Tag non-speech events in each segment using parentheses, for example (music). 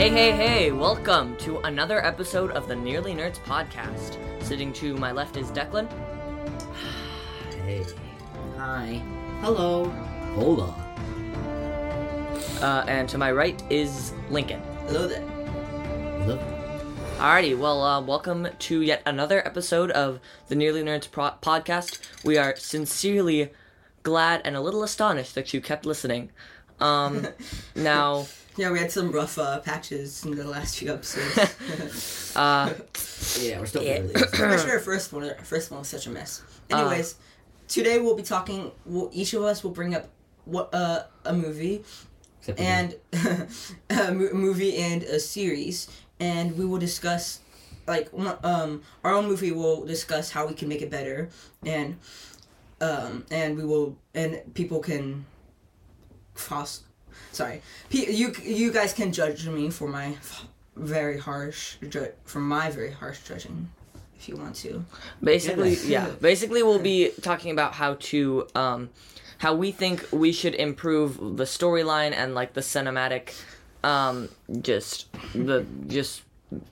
Hey, hey, hey, welcome to another episode of the Nearly Nerds podcast. Sitting to my left is Declan. (sighs) Hey, Hi. Hello. Hola. Uh, and to my right is Lincoln. Hello there. Look, Alrighty, well, uh, welcome to yet another episode of the Nearly Nerds pro- podcast. We are sincerely glad and a little astonished that you kept listening. Um, (laughs) now, Yeah, we had some rough uh, patches in the last few episodes. (laughs) uh, yeah, we're still Yeah. early. (clears throat) Especially our first one. Our first one was such a mess. Anyways, today we'll be talking. We'll, each of us will bring up what uh, a movie Except and (laughs) a mo- movie and a series, and we will discuss like um our own movie. will discuss how we can make it better, and um and we will and people can cross. Sorry, P- you you guys can judge me for my very harsh ju- for my very harsh judging, if you want to. basically, Goodness. yeah, basically we'll be (laughs) talking about how to, um, how we think we should improve the storyline and like the cinematic, um, just the just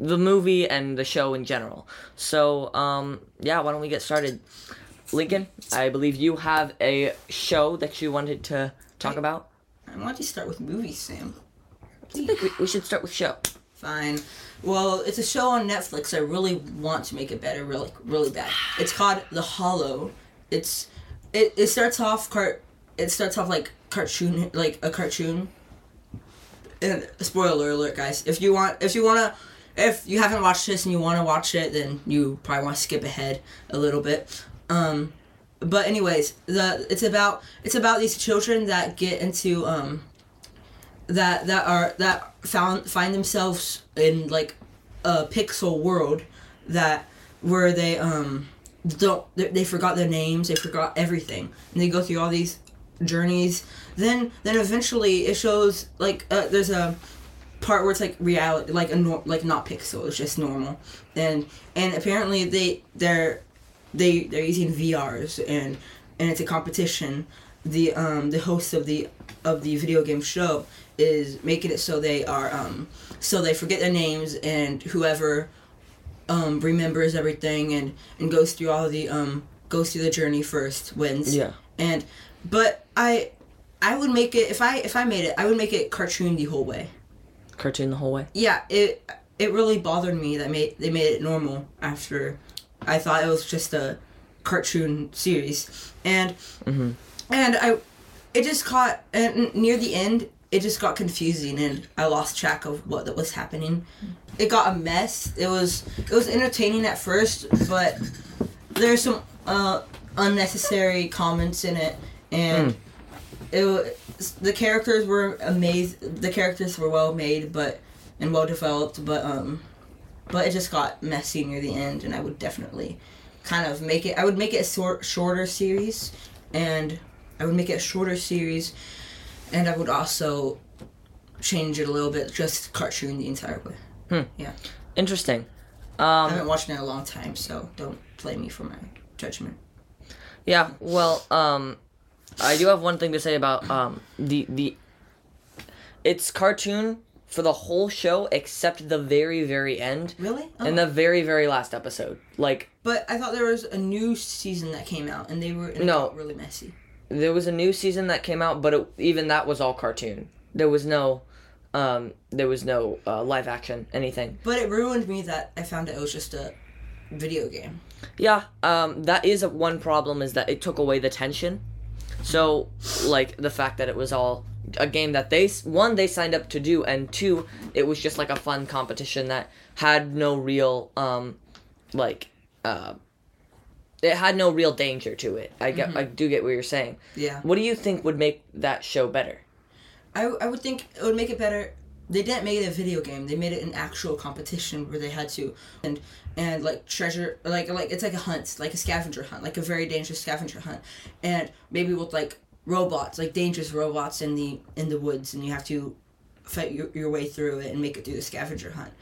the movie and the show in general. So, um, yeah, why don't we get started? Lincoln, I believe you have a show that you wanted to talk about. I want to start with movies, Sam. I think we, we should start with show. Fine. Well, it's a show on Netflix. I really want to make it better, really, really bad. It's called The Hollow. It's it, it starts off cart. It starts off like cartoon, like a cartoon. And spoiler alert, guys! If you want, if you wanna, if you haven't watched this and you want to watch it, then you probably want to skip ahead a little bit. Um, but anyways, the it's about it's about these children that get into um that that are that found find themselves in like a pixel world that where they um don't they, forgot their names they forgot everything and they go through all these journeys. Then then eventually it shows like uh, there's a part where it's like reality like a nor- like not pixel it's just normal. And and apparently they they're they they're using VRs and and it's a competition the um the host of the of the video game show is making it so they are um so they forget their names and whoever um remembers everything and and goes through all the um goes through the journey first wins Yeah. and but I I would make it if I if I made it I would make it cartoon the whole way Cartoon the whole way. yeah it it really bothered me that made they made it normal after I thought it was just a cartoon series. And Mhm. and I it just caught and near the end it just got confusing and I lost track of what that was happening. It got a mess. It was it was entertaining at first but there's some uh unnecessary comments in it. And it was, the characters were amazed the characters were well made but and well developed but um but it just got messy near the end and i would definitely kind of make it i would make it a short, shorter series and i would make it a shorter series and i would also change it a little bit just cartoon the entire way Yeah. Interesting. i Um, haven't watched it in a long time so don't blame me for my judgment Yeah, well, um, I do have one thing to say about um the the. It's cartoon for the whole show except the very very end really Oh. and the very very last episode. Like but i thought there was a new season that came out and they were and it No. got really messy there was a new season that came out, but it, even that was all cartoon. There was no, um, there was no uh, live action anything. But it ruined me that I found it was just a video game. Yeah, um, that is a, one problem is that it took away the tension. So, like the fact that it was all a game that they one they signed up to do, and two, it was just like a fun competition that had no real um, like uh, it had no real danger to it. I get, I do get what you're saying. Yeah. What do you think would make that show better? I, I would think it would make it better. They didn't make it a video game. They made it an actual competition where they had to and and like treasure like like it's like a hunt, like a scavenger hunt, like a very dangerous scavenger hunt, and maybe with like robots, like dangerous robots in the in the woods, and you have to fight your, your way through it and make it through the scavenger hunt.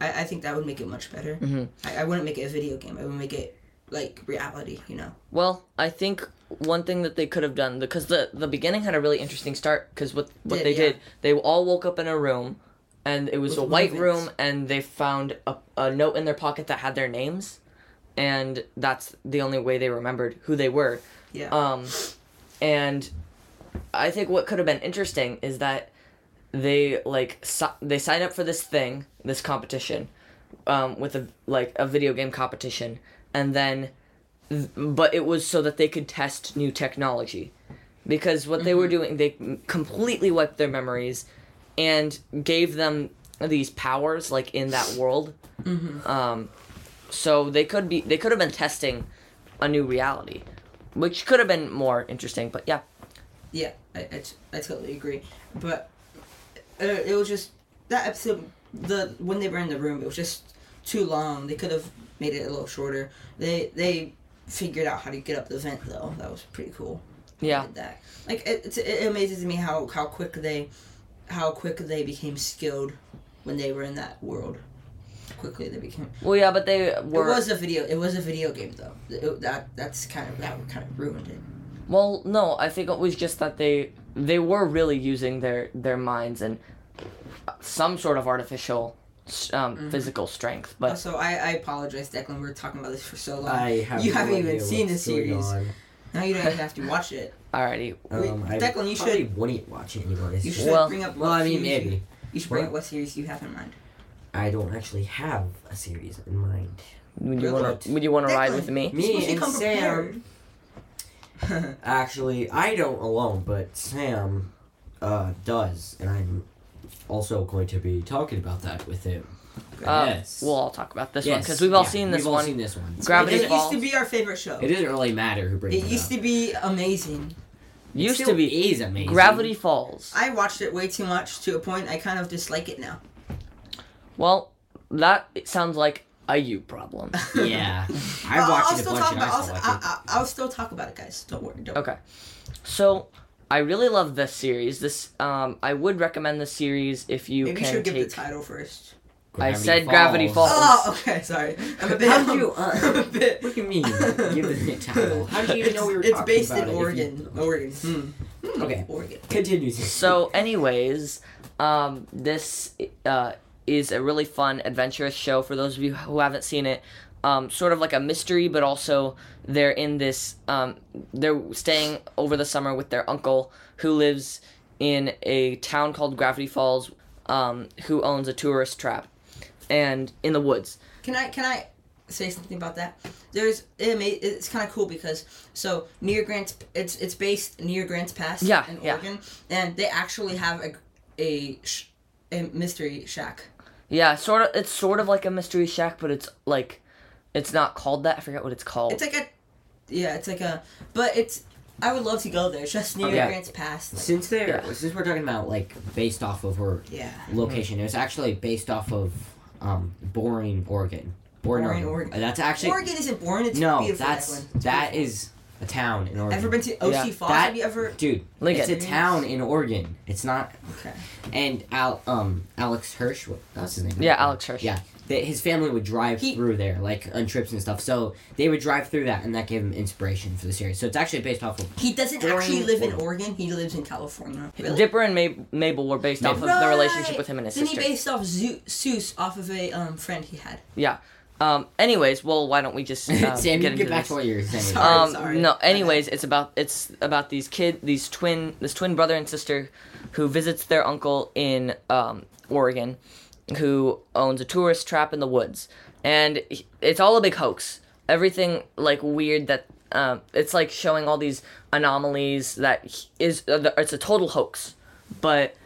I, I think that would make it much better. Mhm. I, I wouldn't make it a video game. I would make it like reality, you know. Well, I think one thing that they could have done because the the beginning had a really interesting start because what what Did, they yeah. did they all woke up in a room and it was With a white movements. room, and they found a, a note in their pocket that had their names, and that's the only way they remembered who they were. Yeah. Um, and I think what could have been interesting is that they like si- they sign up for this thing, this competition, um, with a like a video game competition, and then, th- but it was so that they could test new technology, because what they were doing, they completely wiped their memories, and gave them these powers like in that world. Um, so they could be they could have been testing a new reality, which could have been more interesting. But yeah, Yeah, I, I, t- I totally agree. But uh, it was just that episode. The when they were in the room, it was just too long. They could have made it a little shorter. They they figured out how to get up the vent though. That was pretty cool. Yeah, did that. Like it, it's, it amazes me how how quick they how quick they became skilled when they were in that world. Quickly they became. well, yeah, but they were It was a video. It was a video game though. It- that that's kind of that kind of ruined it. well. No, I think it was just that they they were really using their their minds and some sort of artificial um, physical strength. But Also, I, I apologize, Declan. We were talking about this for so long. I have you no haven't idea even seen the series. on. Now you don't even have to (laughs) watch it. alrighty, Wait, Um, I Declan, you probably should- wouldn't watch it anyways. You should Well- bring up. well, what I mean, series maybe. You, you should bring What? up what series you have in mind. I don't actually have a series in mind. would you want to would you want to ride with me? Me and Sam. (laughs) Actually, I don't alone, but Sam uh, does, and I'm also going to be talking about that with him. Um, yes. We'll all talk about this one because we've all yeah, seen this one. we've all one. seen this one. Gravity it used to be our favorite show. It doesn't really matter who brings It it, used up. to be amazing. Used Still to be is amazing. Gravity Falls. I watched it way too much to a point I kind of dislike it now. Well, that sounds like a you problem. (laughs) Yeah, I've watched I'll it a still bunch talk and about. I I'll, still like I, it. I, I'll still talk about it, guys. Don't worry. Don't. Okay. So, I really love this series. This um I would recommend this series if you Maybe you can should give the title first. I said Gravity Falls. Oh, okay. Sorry. I'm a bit. How did you? Uh, I'm a bit. what do you mean? Give the title. How did you even know we were It's talking based about in it if Oregon. you- Oregon. Hmm. Hmm, Okay. Oregon. Continue. So, anyways, um this uh is a really fun adventurous show for those of you who haven't seen it. Um, sort of like a mystery, but also they're in this. Um, they're staying over the summer with their uncle who lives in a town called Gravity Falls, um, who owns a tourist trap, and in the woods. Can I can I say something about that? There's it's kind of cool because so near Grants it's it's based near Grants Pass Yeah, in yeah. Oregon and they actually have a a, sh- a mystery shack. Yeah, sort of. It's sort of like a mystery shack, but it's like, it's not called that. I forget what it's called. It's like a yeah, it's like a but it's I would love to go there. It's just near Okay. Grants Pass. like- Since they're Yeah. since we're talking about like based off of her yeah. location, it was actually based off of um Boring, Oregon. Boring, Boring, Oregon. Oregon. That's actually Oregon isn't boring. It's no. beautiful. That's Declan. It's that beautiful. is a town in Oregon. Ever been to OC Yeah. Falls? That- Have you ever? Dude, Lincoln. it's a town in Oregon. It's not. Okay. And Al, um, Alex Hirsch, what that's his name? Yeah, Alex Hirsch. Yeah, they, his family would drive He- through there, like on trips and stuff. So they would drive through that, and that gave him inspiration for the series. So it's actually based off of. He doesn't Boring actually live in Oregon. Oregon. He lives in California. Really? Dipper and Mab- Mabel were based off of the relationship with him and his Then sister. he based off Soos, Soos off of a um, friend he had. yeah. Um. Anyways, well, why don't we just um, (laughs) Sam, you get can into get back this? to what you were saying. Sorry. um, sorry. no. Anyways, it's about it's about these kid, these twin, this twin brother and sister, who visits their uncle in um, Oregon, who owns a tourist trap in the woods, and he- it's all a big hoax. Everything like weird that um, it's like showing all these anomalies that is uh, the- it's a total hoax, but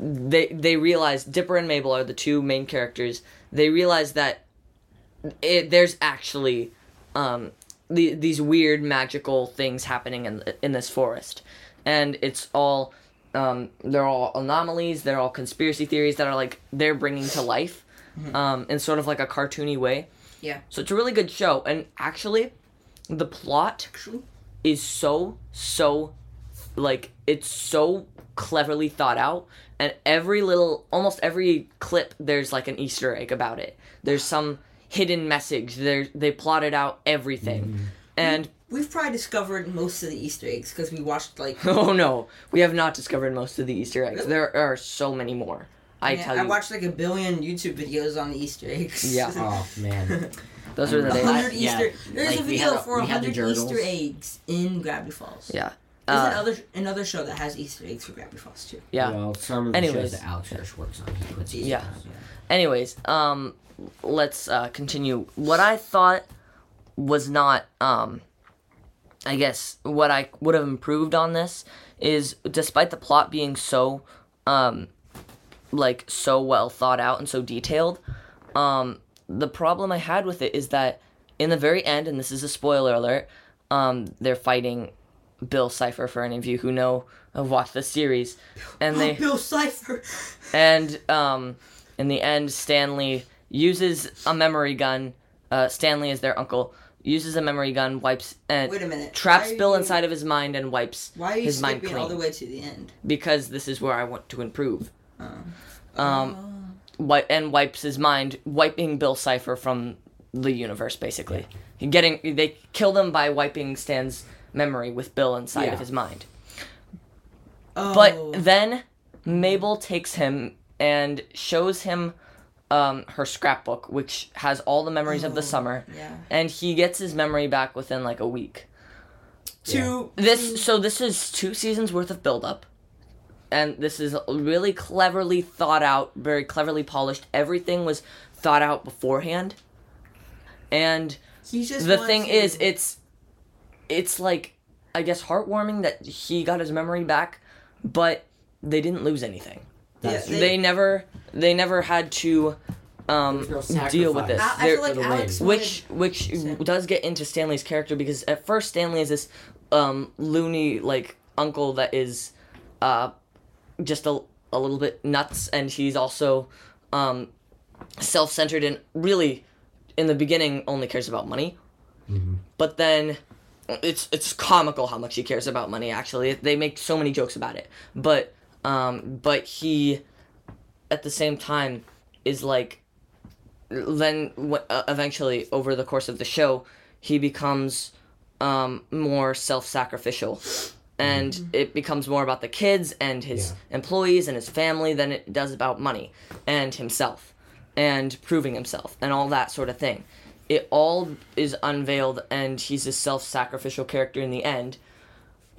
they they realize Dipper and Mabel are the two main characters. They realize that it, there's actually um, the, these weird magical things happening in in this forest, and it's all um, they're all anomalies. They're all conspiracy theories that are like they're bringing to life, um, in sort of like a cartoony way. Yeah. So it's a really good show, and actually, the plot is so so like it's so cleverly thought out and every little almost every clip there's like an easter egg about it there's some hidden message there they plotted out everything mm-hmm. and we've probably discovered most of the Easter eggs because we watched like (laughs) oh no we have not discovered most of the easter eggs Really? there are so many more I Yeah, tell you, I watched like a billion YouTube videos on the Easter eggs. Yeah. (laughs) Oh man. those are the A days. lot- hundred yeah, There's like a video had a- for we had the hundred Easter eggs in Gravity Falls. Yeah. There's Uh, another another show that has Easter eggs for Gravity Falls too. yeah. Well, some of the Anyways. shows that Alex Hirsch works on, he puts Easter Yeah. eggs. Anyways, um, let's uh, continue. What I thought was not, um, I guess, what I would have improved on this is, despite the plot being so, um, like so well thought out and so detailed, um, the problem I had with it is that in the very end, and this is a spoiler alert, um, they're fighting Bill Cipher for any of you who know have watched the series, and they (laughs) Bill Cipher. and um, in the end, Stanley uses a memory gun. Uh, Stanley is their uncle. Uses a memory gun, wipes and Wait a minute. traps Bill you- inside of his mind and wipes Why are you his mind clean. all the way to the end? because this is where I want to improve. Oh. Um, wi- and wipes his mind, wiping Bill Cipher from the universe. Basically, He getting they killed him by wiping Stan's memory with Bill inside Yeah. of his mind. Oh. But then Mabel takes him and shows him um, her scrapbook, which has all the memories of the Oh, summer, yeah. and he gets his memory back within like a week. Two. This so this is two seasons worth of buildup, and this is really cleverly thought out, very cleverly polished. Everything was thought out beforehand, and He just. the thing to- is, it's it's like I guess heartwarming that he got his memory back, but they didn't lose anything. Yeah, They, never they never had to um, no deal with this. I, I feel like Alex. which which Sam. does get into Stanley's character because at first Stanley is this um, loony like uncle that is uh, just a, a little bit nuts and he's also um, self-centered and really in the beginning only cares about money but then it's it's comical how much he cares about money actually. They make so many jokes about it. But um but he at the same time is like then w- uh, eventually over the course of the show he becomes um more self-sacrificial. And it becomes more about the kids and his employees and his family than it does about money and himself and proving himself and all that sort of thing it all is unveiled and he's a self-sacrificial character in the end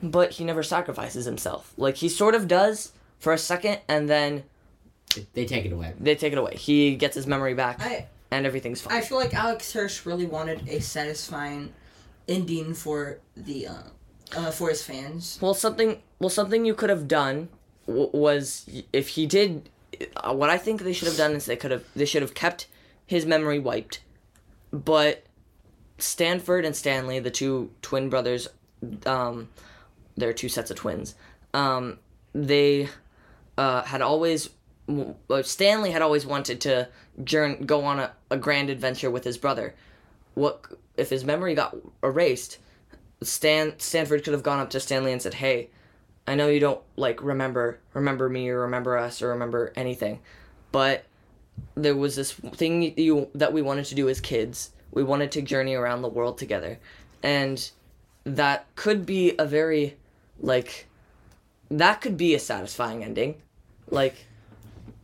but he never sacrifices himself like he sort of does for a second and then They take it away. they take it away he gets his memory back I and everything's fine I feel like Alex Hirsch really wanted a satisfying ending for the uh, uh for his fans. well something well something you could have done w- was if he did uh, what i think they should have done is they could have they should have kept his memory wiped but stanford and stanley the two twin brothers um there are two sets of twins um they uh had always uh, stanley had always wanted to journ go on a, a grand adventure with his brother. What if his memory got erased Stan Stanford could have gone up to Stanley and said, "Hey, I know you don't like remember remember me or remember us or remember anything, but there was this thing you that we wanted to do as kids. We wanted to journey around the world together, and that could be a very like that could be a satisfying ending, like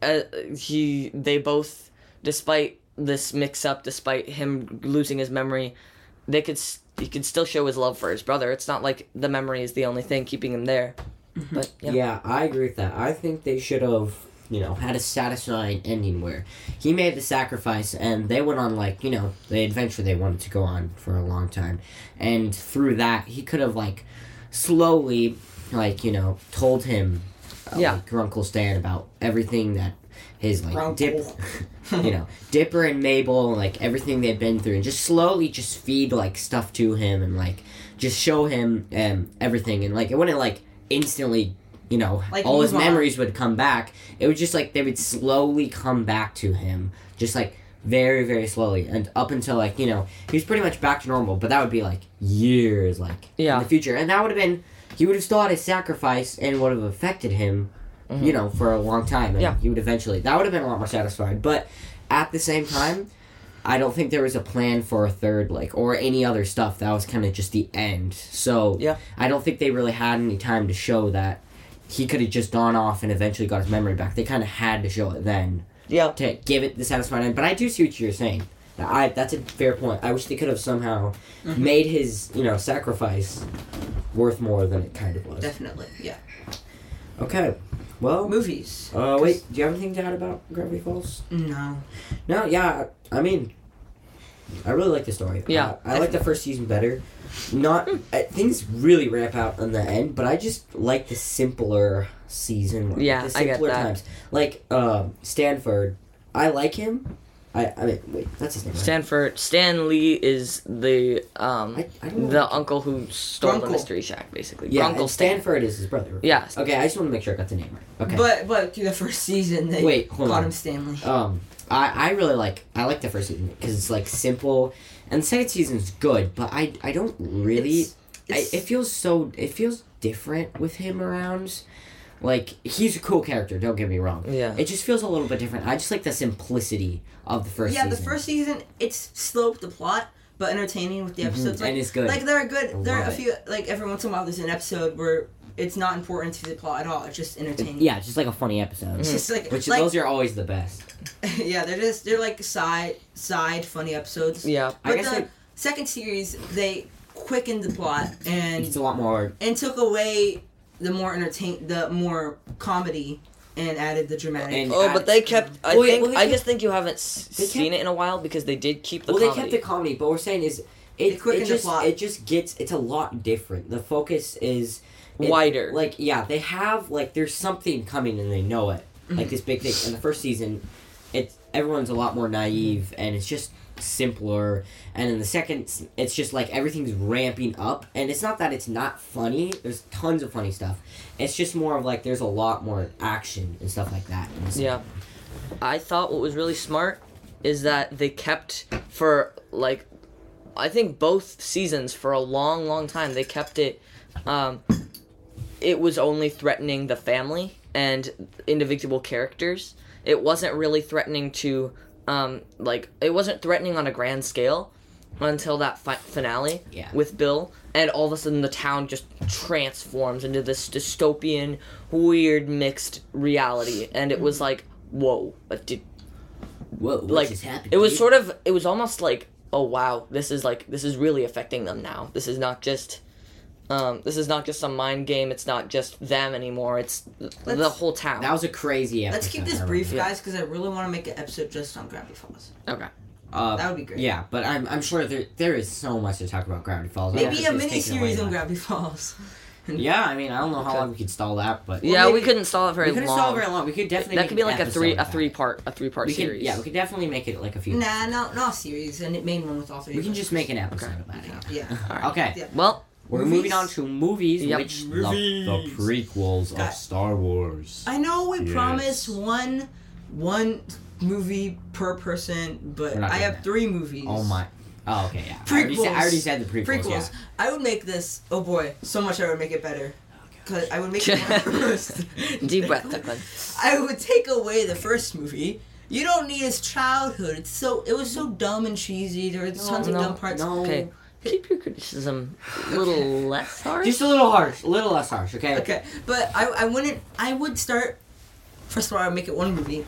uh, he they both despite this mix up despite him losing his memory they could he could still show his love for his brother it's not like the memory is the only thing keeping him there but yeah, Yeah. I agree with that. I think they should have, you know, had a satisfying ending where he made the sacrifice and they went on like, you know, the adventure they wanted to go on for a long time. And through that, he could have like slowly like, you know, told him uh, Yeah. like, your Uncle Stan about everything that his like Grunkle. dip (laughs) you know, Dipper and Mabel, like everything they've been through, and just slowly just feed like stuff to him and like just show him um, everything, and like it wouldn't like instantly, you know, Like, all his move on. memories would come back. It was just like they would slowly come back to him, just like very very slowly, and up until like you know he was pretty much back to normal, but that would be like years like Yeah. in the future, and that would have been he would have still had his sacrifice and would have affected him mm-hmm. you know, for a long time. And Yeah. he would eventually, that would have been a lot more satisfying. But at the same time, I don't think there was a plan for a third, like, or any other stuff. That was kind of just the end. So, Yeah. I don't think they really had any time to show that he could have just gone off and eventually got his memory back. They kind of had to show it then Yeah. to give it the satisfying end. But I do see what you're saying. I that's a fair point. I wish they could have somehow Mm-hmm. made his you know sacrifice worth more than it kind of was. Definitely, yeah. Okay, well, Movies. uh, wait. Do you have anything to add about Gravity Falls? No. No, yeah. I mean, I really like the story. Yeah, Uh, I like the first season better. Not uh, things really ramp out in the end, but I just like the simpler season. Yeah, the I get that. times. Like um, Stanford, I like him. I I mean, wait, that's his name. Right? Stanford Stanley is the um I, I the uncle who stole the mystery shack basically. yeah, Grunkle and Stan. Stanford is his brother. Yeah. Okay, I just want to make sure I got the name right. Okay. But but through the first season, they Wait, hold got on. him Stanley. Um, I, I really like I like the first season because it's like simple, and the second season's good. But I I don't really. It's- I, it feels so. It feels different with him around. Like he's a cool character. Don't get me wrong. Yeah. It just feels a little bit different. I just like the simplicity of the first. yeah, season. the first season it's sloped the plot, but entertaining with the mm-hmm. episodes. Like, and it's good. like there are good. There are love a it. few. Like every once in a while, there's an episode where it's not important to the plot at all. It's just entertaining. yeah, it's just like a funny episode. It's just like Which like those are always the best. (laughs) yeah, they're just they're like side side funny episodes. Yeah. I But guess the like, second series they quickened the plot and it's a lot more. and took away the more entertain the more comedy and added the dramatic. And- Oh, but they kept. I Well, think. well, they I kept- just think you haven't s- they seen kept- it in a while because they did keep the well, they comedy. kept the comedy, but what we're saying is They it, it quickened the just plot. it just gets it's a lot different. The focus is it- Wider. Like yeah, they have like there's something coming and they know it. Mm-hmm. Like this big thing. In the first season, it's everyone's a lot more naive and it's just simpler. And in the second, it's just like everything's ramping up. And it's not that it's not funny. There's tons of funny stuff. It's just more of like there's a lot more action and stuff like that. Yeah. I thought what was really smart is that they kept for like I think both seasons for a long long time they kept it um it was only threatening the family and individual characters. It wasn't really threatening to um like it wasn't threatening on a grand scale until that fi- finale Yeah. with Bill and all of a sudden the town just transforms into this dystopian weird mixed reality and it was like whoa did Whoa, what like just happened? it was dude? sort of it was almost like oh wow this is like this is really affecting them now this is not just um this is not just some mind game it's not just them anymore it's th- the whole town That was a crazy episode. Let's keep this brief, guys, because I really want to make an episode just on Gravity Falls. okay Uh, That would be great. Yeah, but I'm, I'm sure there there is so much to talk about Gravity Falls. Maybe a it's mini series on by- Gravity Falls. (laughs) Yeah, I mean I don't know how Okay. long we could stall that, but yeah we maybe- couldn't stall it very long. we couldn't long stall very long. We could definitely that make could be like a three a three part a three part We could series yeah we could definitely make it like a few. Nah, no, not a series, and it made one with all three. We can just make an episode of that. Yeah. Alright. Okay, Yeah. well we're Movies? moving on to movies, Yep. which The, the prequels Got- of Star Wars. I know we Yes. promised one, one movie per person, but I have that. three movies. oh my. Oh okay yeah. I already, said, I already said the prequels. Prequels. Yeah. I would make this. Oh boy, so much I would make it better. Oh, Cause I would make it (laughs) worse. deep breath Declan. I would take away the first movie. You don't need his childhood. It's so it was so dumb and cheesy. There were tons of no, dumb parts. No. okay keep your criticism a little less harsh Just a little harsh, a little less harsh. Okay. Okay, but I I wouldn't. I would start. First of all, I would make it one movie.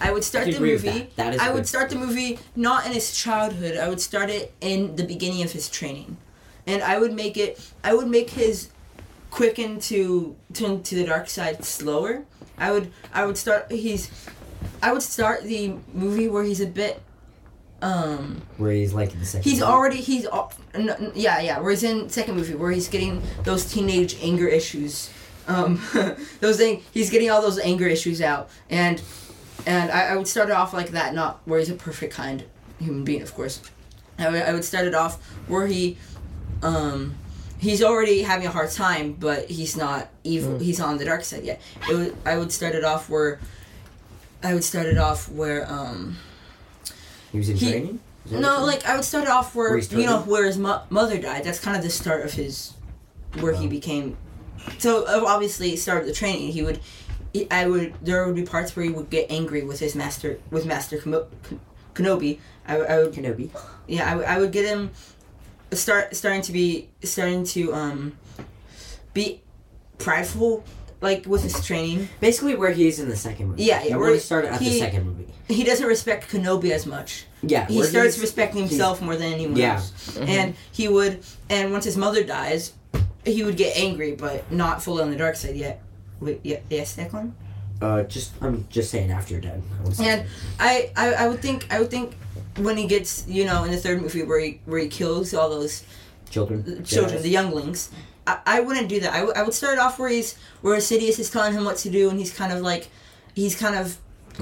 I would start I the movie. that. That is I good. would start the movie not in his childhood. I would start it in the beginning of his training, and I would make it. I would make his quicken to turn to the dark side slower. I would. I would start. He's. I would start the movie where he's a bit. Um. Where he's like in the second. He's movie. already he's al- yeah yeah. Where he's in second movie where he's getting those teenage anger issues, um, (laughs) those thing he's getting all those anger issues out and and I, I would start it off like that, not where he's a perfect kind human being, of course. I would, I would start it off where he, um, he's already having a hard time, but he's not evil. He's on the dark side yet. It would, I would start it off where, I would start it off where um. He was in he- training. No, like I would start off where, you know where his mo- mother died. That's kind of the start of his, where he Oh. became. So uh, obviously, it started the training. He would, he, I would. There would be parts where he would get angry with his master, with Master Kenobi. I, I would, Kenobi. yeah, I, would- I would get him, start starting to be starting to um, be prideful like with his training. Basically, where he is in the second movie. Yeah, yeah, He where really started at the second movie. He doesn't respect Kenobi as much. Yeah, He starts respecting himself more than anyone Yeah. else. Mhm. And he would, and once his mother dies, he would get angry, but not fully on the dark side yet. Wait, yeah, yes, Declan. Uh, just I'm just saying after you're dead. I And I, I, I would think, I would think, when he gets, you know, in the third movie where he where he kills all those children. children, Jedi's. the younglings. I, I wouldn't do that. I, w- I would start off where he's where Sidious is telling him what to do, and he's kind of like, he's kind of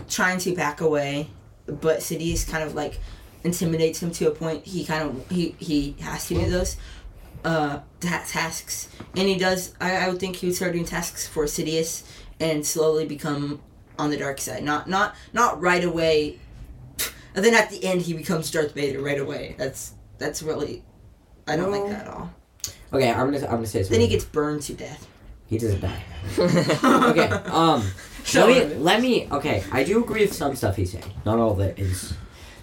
trying to back away, but Sidious kind of like intimidates him to a point. He kind of he he has to do those uh ta- tasks, and he does. I, I would think he would start doing tasks for Sidious and slowly become on the dark side. Not not not right away. And then at the end, he becomes Darth Vader right away. That's that's really. I don't like that at all. Okay, I'm gonna I'm gonna say something. Then he gets burned to death. He doesn't die. (laughs) okay. Um. Show let me let me. Okay, I do agree with some stuff he's saying. Not all of it is,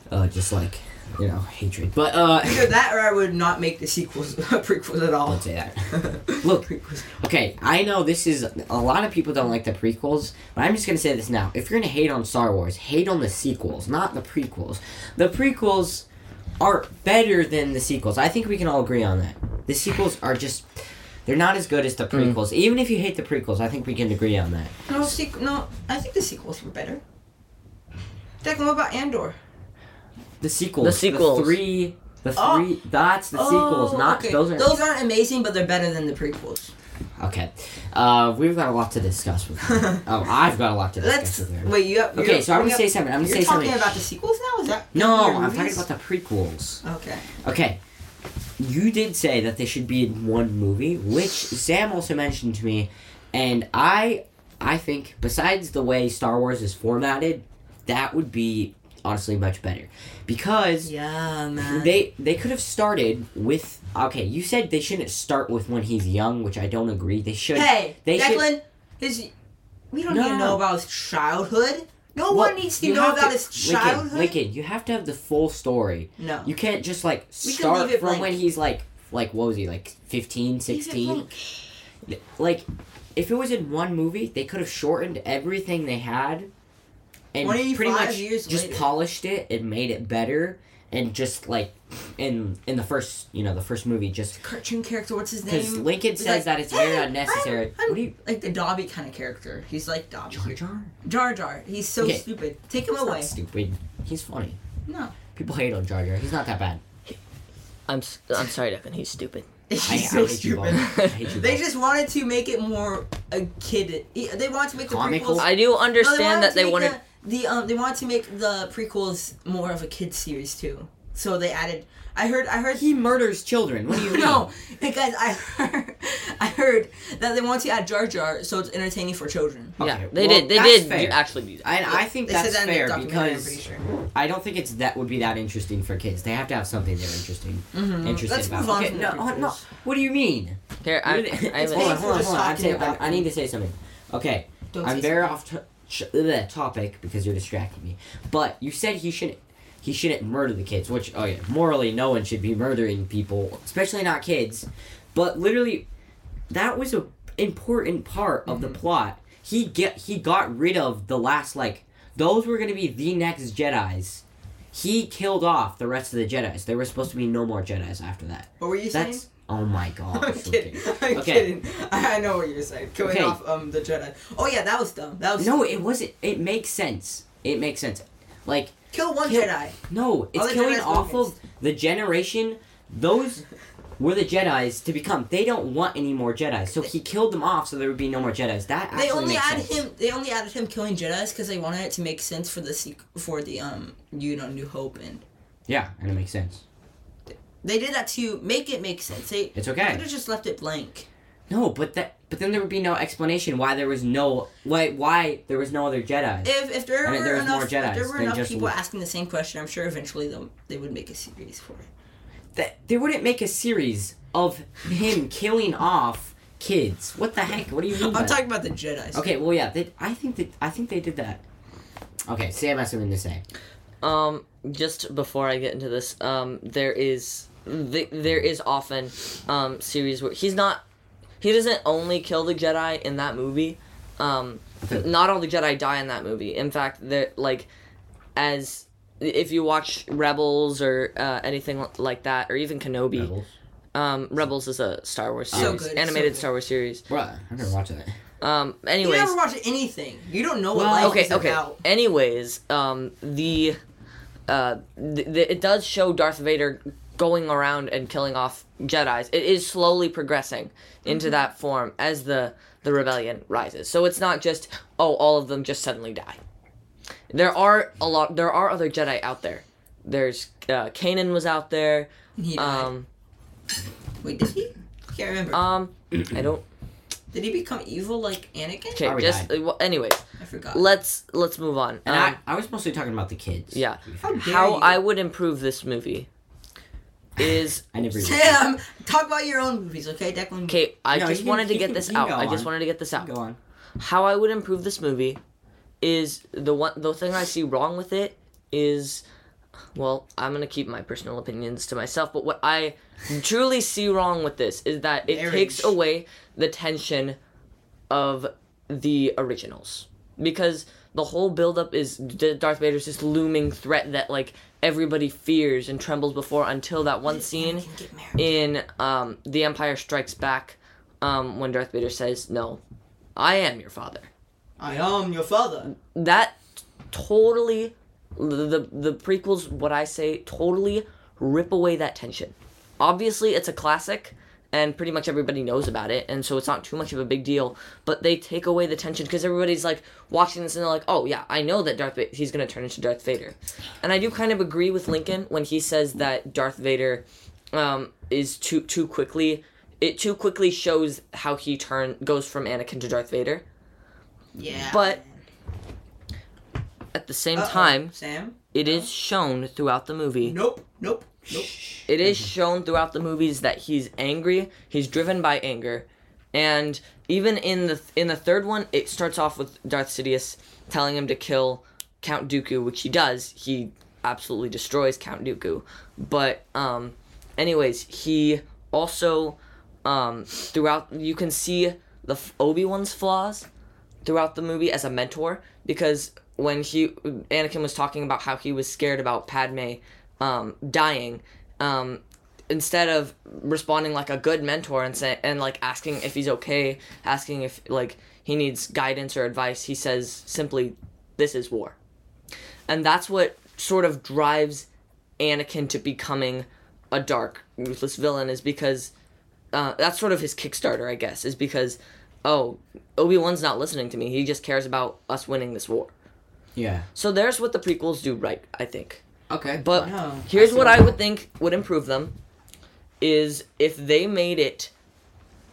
uh, just like, you know, hatred. But uh, Either (laughs) that, or I would not make the sequels (laughs) prequels at all. don't say that. Look, Okay, I know this is a lot of people don't like the prequels, but I'm just gonna say this now. If you're gonna hate on Star Wars, hate on the sequels, not the prequels. The prequels are better than the sequels. I think we can all agree on that. The sequels are just they're not as good as the mm. prequels. Even if you hate the prequels, I think we can agree on that. No, sequ- no, I think the sequels were better. Declan, what about Andor? The sequels, The sequels. three, the Oh. three. That's the sequels, oh, not okay. those are. Those aren't amazing, but they're better than the prequels. Okay, uh, we've got a lot to discuss with. Her. (laughs) oh, I've got a lot to discuss Let's with her. wait. You got, Okay, so I'm gonna say something. I'm gonna say something. You're talking about the sequels now? Is that No, I'm talking about the prequels. Okay. Okay. You did say that they should be in one movie, which Sam also mentioned to me, and I I think besides the way Star Wars is formatted, that would be honestly much better. Because Yeah, man. they they could have started with okay, you said they shouldn't start with when he's young, which I don't agree. They should hey, they should- Declan, his. We don't No, need to know about his childhood. No Well, one needs to know about to- his Lincoln, childhood. Lincoln, you have to have the full story. No. You can't just like start from blank. when he's like like what was he like 15, 16? like if it was in one movie they could have shortened everything they had and pretty much years just later. polished it and made it better and just like in in the first you know the first movie just Cartoon character, what's his because name? lincoln says like, that it's very "Hey, unnecessary I'm- I'm what do you like the Dobby kind of character. He's like Dobby. jar jar Jar Jar. He's so Okay. stupid. Take him he's away. not stupid he's funny No. people hate on jar jar he's not that bad I'm s- I'm sorry, Declan. He's stupid. (laughs) He's I, I so hate you both stupid. I hate you (laughs) They both. just wanted to make it more a kid. They wanted to make the prequels. I do No, they understand wanted that to they make wanted. The, the um. They wanted to make the prequels more of a kids series too. So they added. I heard. I heard. he murders children what do you (laughs) mean no, because I heard. (laughs) I heard that they want to add Jar Jar so it's entertaining for children. Yeah, they well, did. They did fair. actually do that. and I think They that's said that fair because sure. I don't think it's that would be that interesting for kids. They have to have something they're interesting. Mhm. Interested Let's about. move on okay, no, the uh, no. What do you mean? Here, I, What do I hold on, Thanks a, for hold on, hold on. I'm talking saying, about I, I need to say something. Okay, Don't I'm say very something. off t- sh- the topic because you're distracting me. But you said he shouldn't. He shouldn't murder the kids, which oh yeah, morally no one should be murdering people, especially not kids. But literally, that was a important part of the Mm-hmm. plot. He get he got rid of the last like those were gonna be the next Jedi's. He killed off the rest of the Jedi's. There were supposed to be no more Jedi's after that. What were you saying? Oh my (laughs) god. I'm kidding. (laughs) I'm Okay. kidding. (laughs) I know what you're saying. Killing Okay. off um the Jedi. Oh yeah, that was dumb. That was No, it wasn't. It makes sense. It makes sense. Like kill one kill- Jedi. no, it's killing Jedi's off of the generation. Those were the Jedi's to become. They don't want any more Jedi's, so he killed them off, so there would be no more Jedi's. That actually They only added sense. him. They only added him killing Jedi's because they wanted it to make sense for the sequ- for the um you know New Hope and Yeah, and it makes sense. They did that to make it make sense. They It's okay. They could have just left it blank. No, but that. But then there would be no explanation why there was no why why there was no other Jedi. If if there were there enough more if there were enough people Luke. asking the same question, I'm sure eventually they they would make a series for it. that they wouldn't make a series of him killing off kids. What the heck? What do you mean? I'm that? talking about the Jedi. Okay, well, yeah, they, I think that I think they did that. Okay, Sam has something to say. Um, just before I get into this, um, there is th- there is often um series where he's not he doesn't only kill the Jedi in that movie. Um, not all the Jedi die in that movie. In fact, they're like as if you watch Rebels or uh, anything like that, or even Kenobi. Rebels. Um, Rebels is a Star Wars So good, animated good. Star Wars series. Bruh, I've never watched that. Um, You never watch anything. You don't know what Well, life okay, is okay. about. Anyways, um, the uh, th- th- it does show Darth Vader going around and killing off Jedi's. It is slowly progressing into Mm-hmm. that form as the the rebellion rises. So it's not just oh, all of them just suddenly die. There are a lot. There are other Jedi out there. There's uh, Kanan was out there. He died. Um, Wait, did he? I can't remember. um, I don't. did he become evil like Anakin? Okay, Probably just died. well, anyways, I forgot. let's let's move on. And Um, I, I was mostly talking about the kids. Yeah. How dare how you. I would improve this movie is I never. Sam, talk about your own movies, okay? Declan. okay. I No, just you can- wanted to you get can- this you can out. go I just on. wanted to get this out. Go on. How I would improve this movie is the one. The thing I see wrong with it is, well, I'm gonna keep my personal opinions to myself. But what I truly see wrong with this is that it Marriage. takes away the tension of the originals because the whole buildup is D- Darth Vader's this looming threat that like everybody fears and trembles before until that one scene Anakin get married. in um, The Empire Strikes Back um, when Darth Vader says, "No, I am your father." I am your father. That totally the, the prequels, what I say, totally rip away that tension. Obviously, it's a classic. And pretty much everybody knows about it, and so it's not too much of a big deal. But they take away the tension because everybody's like watching this and they're like, "Oh yeah, I know that Darth Va- he's gonna turn into Darth Vader," and I do kind of agree with Lincoln when he says that Darth Vader um, is too too quickly it too quickly shows how he turn goes from Anakin to Darth Vader. Yeah. But at the same Uh-oh. time, Sam. it is shown throughout the movie. Nope. Nope. It is shown throughout the movies that he's angry. He's driven by anger, and even in the in the third one, it starts off with Darth Sidious telling him to kill Count Dooku, which he does. He absolutely destroys Count Dooku. But um, anyways, he also um throughout you can see the Obi Wan's flaws throughout the movie as a mentor because when he Anakin was talking about how he was scared about Padme um, dying, um, instead of responding like a good mentor and say and like asking if he's okay, asking if like he needs guidance or advice, he says simply, "This is war," and that's what sort of drives Anakin to becoming a dark, ruthless villain is because uh, that's sort of his Kickstarter, I guess, is because oh, Obi Wan's not listening to me. He just cares about us winning this war. Yeah. So there's what the prequels do right, I think. Okay. But Wow. here's I what what I you- would think would improve them is if they made it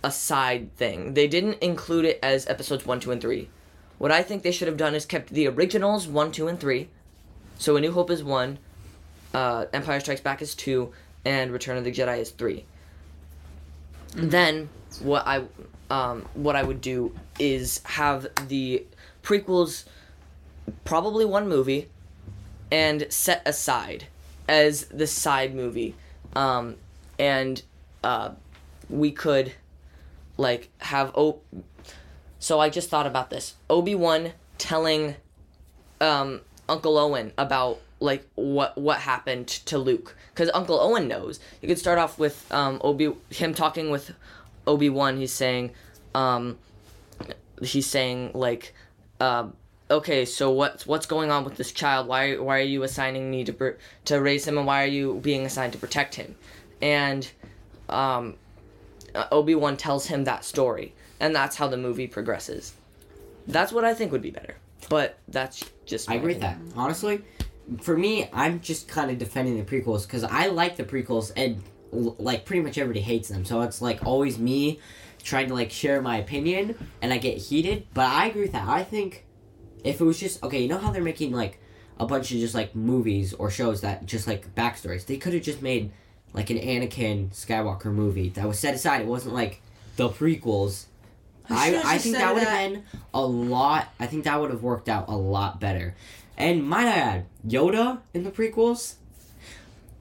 a side thing. They didn't include it as episodes 1, 2 and 3. What I think they should have done is kept the originals 1, 2 and 3. So A New Hope is 1, uh, Empire Strikes Back is 2, and Return of the Jedi is 3. Then what I um, what I would do is have the prequels probably one movie and set aside as the side movie. Um, and uh, we could like have oh so i just thought about this. Obi-wan telling um, uncle owen about like what what happened to luke. Because uncle owen knows. You could start off with um, obi him talking with obi-wan. He's saying um, he's saying like uh, okay so what's what's going on with this child why why are you assigning me to to raise him and why are you being assigned to protect him and um, uh, obi-wan tells him that story and that's how the movie progresses that's what i think would be better but that's just I agree with that. Honestly, for me, I'm just kind of defending the prequels because I like the prequels and like pretty much everybody hates them. So it's like always me trying to like share my opinion and I get heated. But I agree with that. I think if it was just okay, you know how they're making like a bunch of just like movies or shows that just like backstories. They could have just made like an Anakin Skywalker movie that was set aside. It wasn't like the prequels. I, should've I think that would have been a lot. I think that would have worked out a lot better. And might I add, Yoda in the prequels.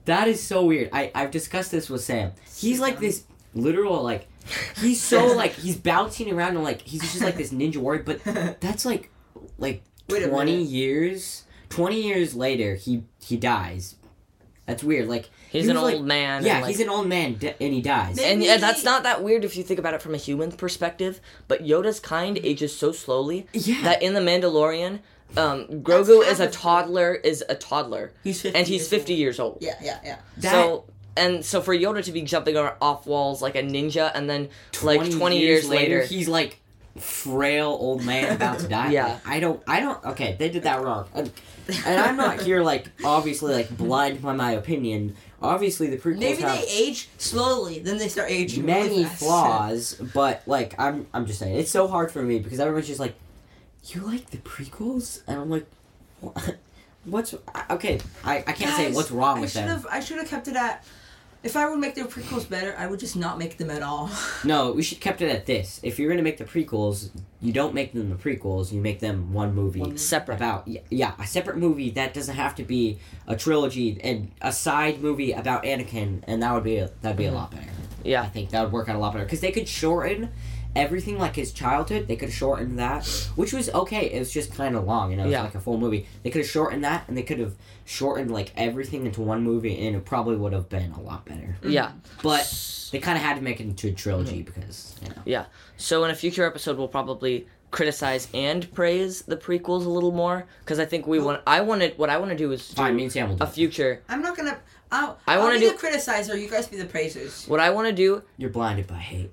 That is so weird. I I've discussed this with Sam. He's like this literal like he's so (laughs) like he's bouncing around and like he's just like this ninja warrior, but (laughs) that's like like Wait twenty minute. years. Twenty years later, he he dies. That's weird. Like He's he an was, old man. Yeah, like, he's an old man d- and he dies. Maybe- and yeah, that's not that weird if you think about it from a human perspective. But Yoda's kind ages so slowly Yeah. that in the Mandalorian, um, Grogu is a toddler. Is a toddler, He's 50 and he's years fifty old. years old. Yeah, yeah, yeah. That- so and so for Yoda to be jumping off walls like a ninja, and then like twenty years, later, he's like frail old man about to die. Yeah. I don't. I don't. Okay, they did that wrong. And, and I'm not here like obviously like blind by my opinion. Obviously, the prequels Maybe have they age slowly, then they start aging many really flaws, but like I'm I'm just saying it's so hard for me because everyone's just like, you like the prequels, and I'm like, "What- (laughs) what's okay? I, I can't say what's wrong I with should them. have. I should have kept it at. If I would make the prequels better, I would just not make them at all. (laughs) No, we should kept it at this. If you're gonna make the prequels, you don't make them the prequels. You make them one movie. One- separate. about yeah, yeah a separate movie that doesn't have to be a trilogy and a side movie about Anakin and that would be a, that'd be a mm-hmm. lot better. Yeah, I think that would work out a lot better because they could shorten everything like his childhood. They could shorten that, which was okay. It was just kind of long, you know, it was Yeah. like a full movie. They could have shortened that and they could have shortened like everything into one movie and it probably would have been a lot better. Mm-hmm. yeah. But they kind of had to make it into a trilogy mm-hmm. because you know. Yeah so in a future episode, we'll probably criticize and praise the prequels a little more because I think we want. I wanted what I want to do is do Fine, me and Sam will do a it. future. I'm not gonna. I'll, I wanna be do- the criticizer. You guys be the praisers. What I want to do. You're blinded by hate.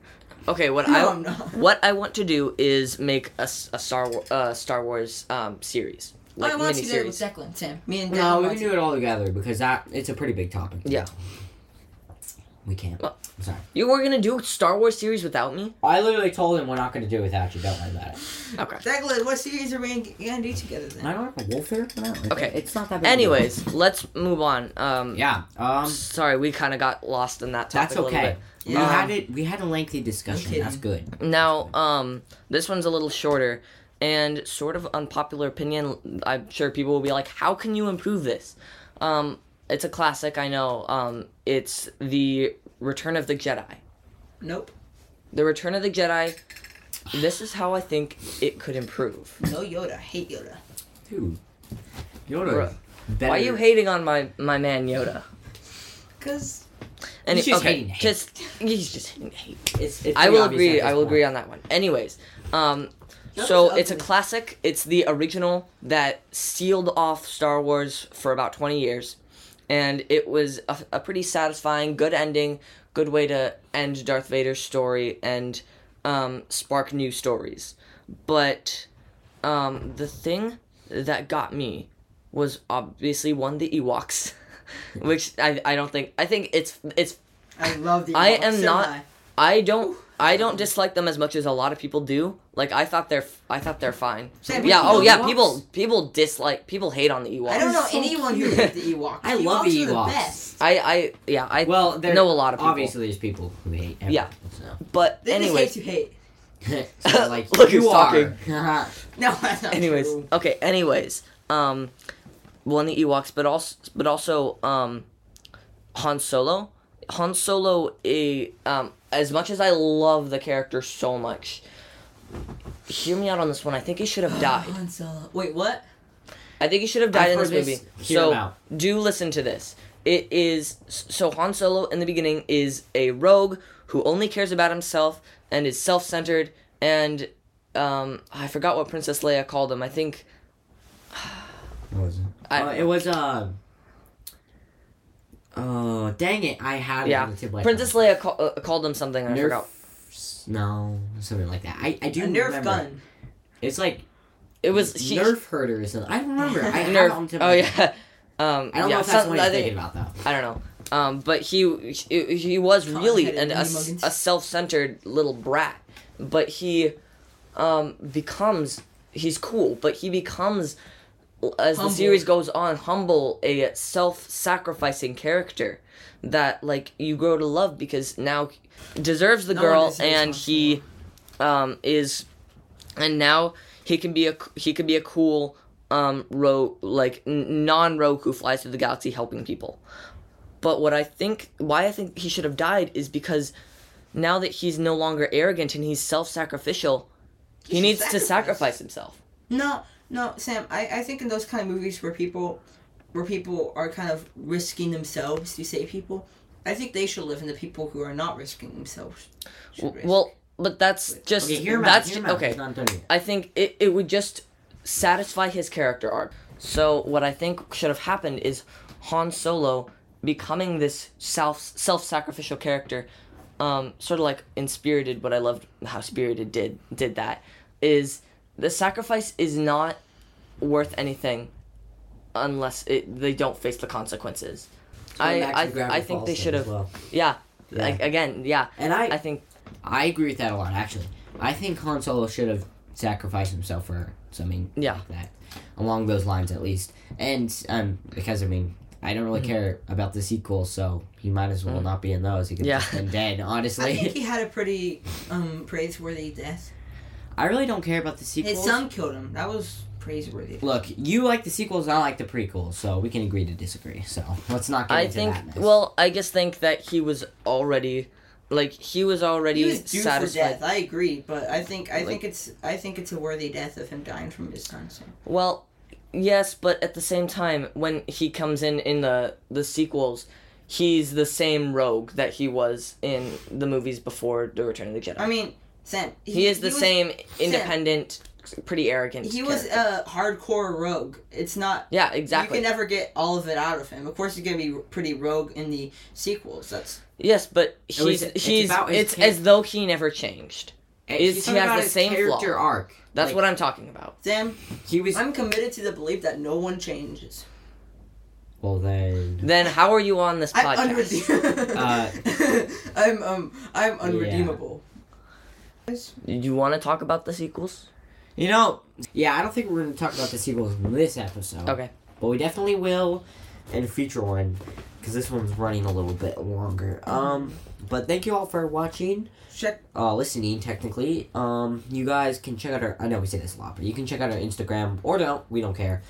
Okay, what No, I I'm not. what I want to do is make a Star War, uh, Star Wars um, series, like I want to do it with series. Declan, Sam. Me and Declan. No, we can do it all together because that it's a pretty big topic. Yeah. We can't. Well- I'm sorry. You were gonna do a Star Wars series without me? I literally told him we're not going to do it without you. Don't worry about it. Okay. Declan, what series are we gonna do together then? I don't have a wolf here. No, Okay. It's not that big. a deal. Anyways, let's move on. Um, Yeah. Um. Sorry, we kind of got lost in that topic That's a little okay. bit. We Yeah. had it. We had a lengthy discussion. kidding. That's good. Now, um, this one's a little shorter and sort of unpopular opinion. I'm sure people will be like, "How can you improve this?" Um, it's a classic, I know. Um, it's the Return of the Jedi. Nope. The Return of the Jedi. This is how I think it could improve. No Yoda. Hate Yoda. Dude. Yoda. Bruh. Better. Why are you hating on my my man Yoda? Cause Any, He's just okay, hating hate. just he's just hating hate. It's, it's I will agree. I will point. agree on that one. Anyways, um, That so was it's a classic. It's the original that sealed off Star Wars for about twenty years, and it was a, a pretty satisfying, good ending, good way to end Darth Vader's story and um, spark new stories. But um, the thing that got me was obviously one the Ewoks, (laughs) which I, I don't think I think it's it's I love the. I am so not- I. I don't I don't dislike them as much as a lot of people do. Like I thought they're I thought they're fine. Sam, yeah. Oh yeah. Ewoks? People people dislike people hate on the Ewoks. I don't know so anyone who cute. hates the Ewoks. I The love Ewoks the are the best. I I yeah I Well, there know a lot of people. Obviously, there's people who hate. Everything, Yeah. So. But They anyways, hate to hate. (laughs) so, (laughs) like Look you who's are. (laughs) No, that's not anyways, true. okay. Anyways, um, one the Ewoks, but also but also um, Han Solo. Han Solo, a um, as much as I love the character so much, hear me out on this one. I think he should have (gasps) died. Han Solo. Wait, what? I think he should have died I've in this heard movie. this. Hear him So out. do listen to this. It is so Han Solo in the beginning is a rogue who only cares about himself and is self-centered and um, I forgot what Princess Leia called him. I think (sighs) What was it? I- uh, it was uh. Oh dang it! I had it yeah, on the tip of my Princess tongue. Leia call, uh, called him something. and I Nerf. forgot. No, something like that. I I do a Nerf remember. gun. It's like It was she, Nerf herder or something. I don't remember. I have it Nerf. on the tip of Oh my yeah. (laughs) Um, I don't yeah, know if that's some- what I he's think- thinking about though. I don't know. Um, but he he, he was really an, a, Minnie s- Muggins. a self-centered little brat. But he um, becomes he's cool, but he becomes as the series goes on humble, a self-sacrificing character that like you grow to love because now he deserves the No girl and he um, is and now he can be a he can be a cool um ro like non rogue who flies through the galaxy helping people but what i think why i think he should have died is because now that he's no longer arrogant and he's self-sacrificial, he, should needs to sacrifice. sacrifice himself. No, no, Sam. I, I think in those kind of movies where people, where people are kind of risking themselves to save people, I think they should live, and the people who are not risking themselves. Should risk. Well, but that's just Okay, hear him out. that's Hear ju- him out. okay. He's not done yet. I think it, it would just satisfy his character arc. So what I think should have happened is Han Solo becoming this self self sacrificial character, um, sort of like in Spirited. What I loved how Spirited did did that is the sacrifice is not worth anything unless it they don't face the consequences. I Going back to I, I think they should have well. yeah, Yeah. Like, again yeah And I, I think I agree with that a lot, actually. I think Han Solo should have sacrificed himself for something Yeah. like that. Along those lines, at least. And, um, because, I mean, I don't Mm-hmm. really care about the sequel, so he might as well not be in those. He could Yeah. have been dead, honestly. I think he had a pretty um praiseworthy death. I really don't care about the sequels. His son killed him. That was praiseworthy. Look, you like the sequels, I like the prequels, so we can agree to disagree. So let's not get I into think that mess. well I just think that he was already like he was already He was due for death. I agree, but I think I Like- think it's I think it's a worthy death of him dying from his son. So. Well, yes, but at the same time, when he comes in in the the sequels, he's the same rogue that he was in the movies before the Return of the Jedi. I mean, Sam. he, is the was- same independent, pretty arrogant. He was character. a hardcore rogue. It's not. yeah, exactly. You can never get all of it out of him. Of course, he's gonna be pretty rogue in the sequels. That's yes, but was- he's it's he's about it's char- as though he never changed. And is- he's he talking has about the same character flaw. arc. That's Like, what I'm talking about. Sam. he was. I'm committed to the belief that no one changes. well, then. Then how are you on this podcast? I'm podcast? Uh, (laughs) I'm um I'm unredeemable. You want to talk about the sequels? You know, yeah, I don't think we're going to talk about the sequels in this episode. Okay. But we definitely will in a future one because this one's running a little bit longer. Um, but thank you all for watching, Check. uh, listening. Technically, um, you guys can check out our. I know we say this a lot, but you can check out our Instagram or don't. We don't care.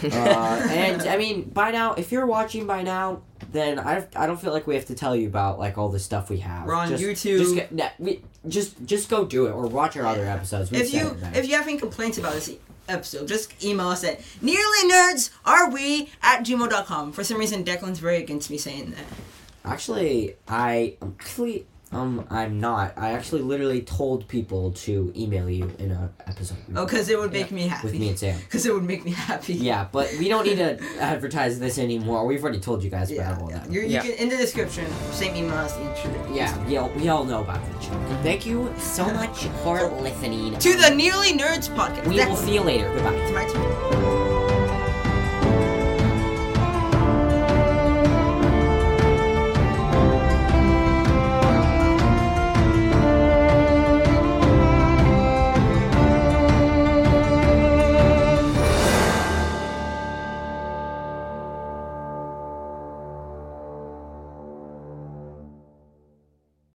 (laughs) uh, and I mean, by now, if you're watching by now, then I, I don't feel like we have to tell you about like all the stuff we have. We're on just, YouTube. Just, get, nah, we, just just go do it or watch our other episodes. We've If you if you have any complaints about this episode, just email us at nearly nerds are we at gmail.com. For some reason, Declan's very against me saying that. Actually, I actually um I'm not. I actually literally told people to email you in a episode. Oh, because it would make me happy. with me and Sam. (laughs) Because it would make me happy. Yeah, but we don't need to (laughs) advertise this anymore. We've already told you guys Yeah, about all yeah. that. You're, you Yeah. can in the description. Same email as the intro. Yeah, we all, we all know about that joke. Thank you so (laughs) much for listening. To the Nearly Nerds podcast. We will see you later. Goodbye. That's my turn.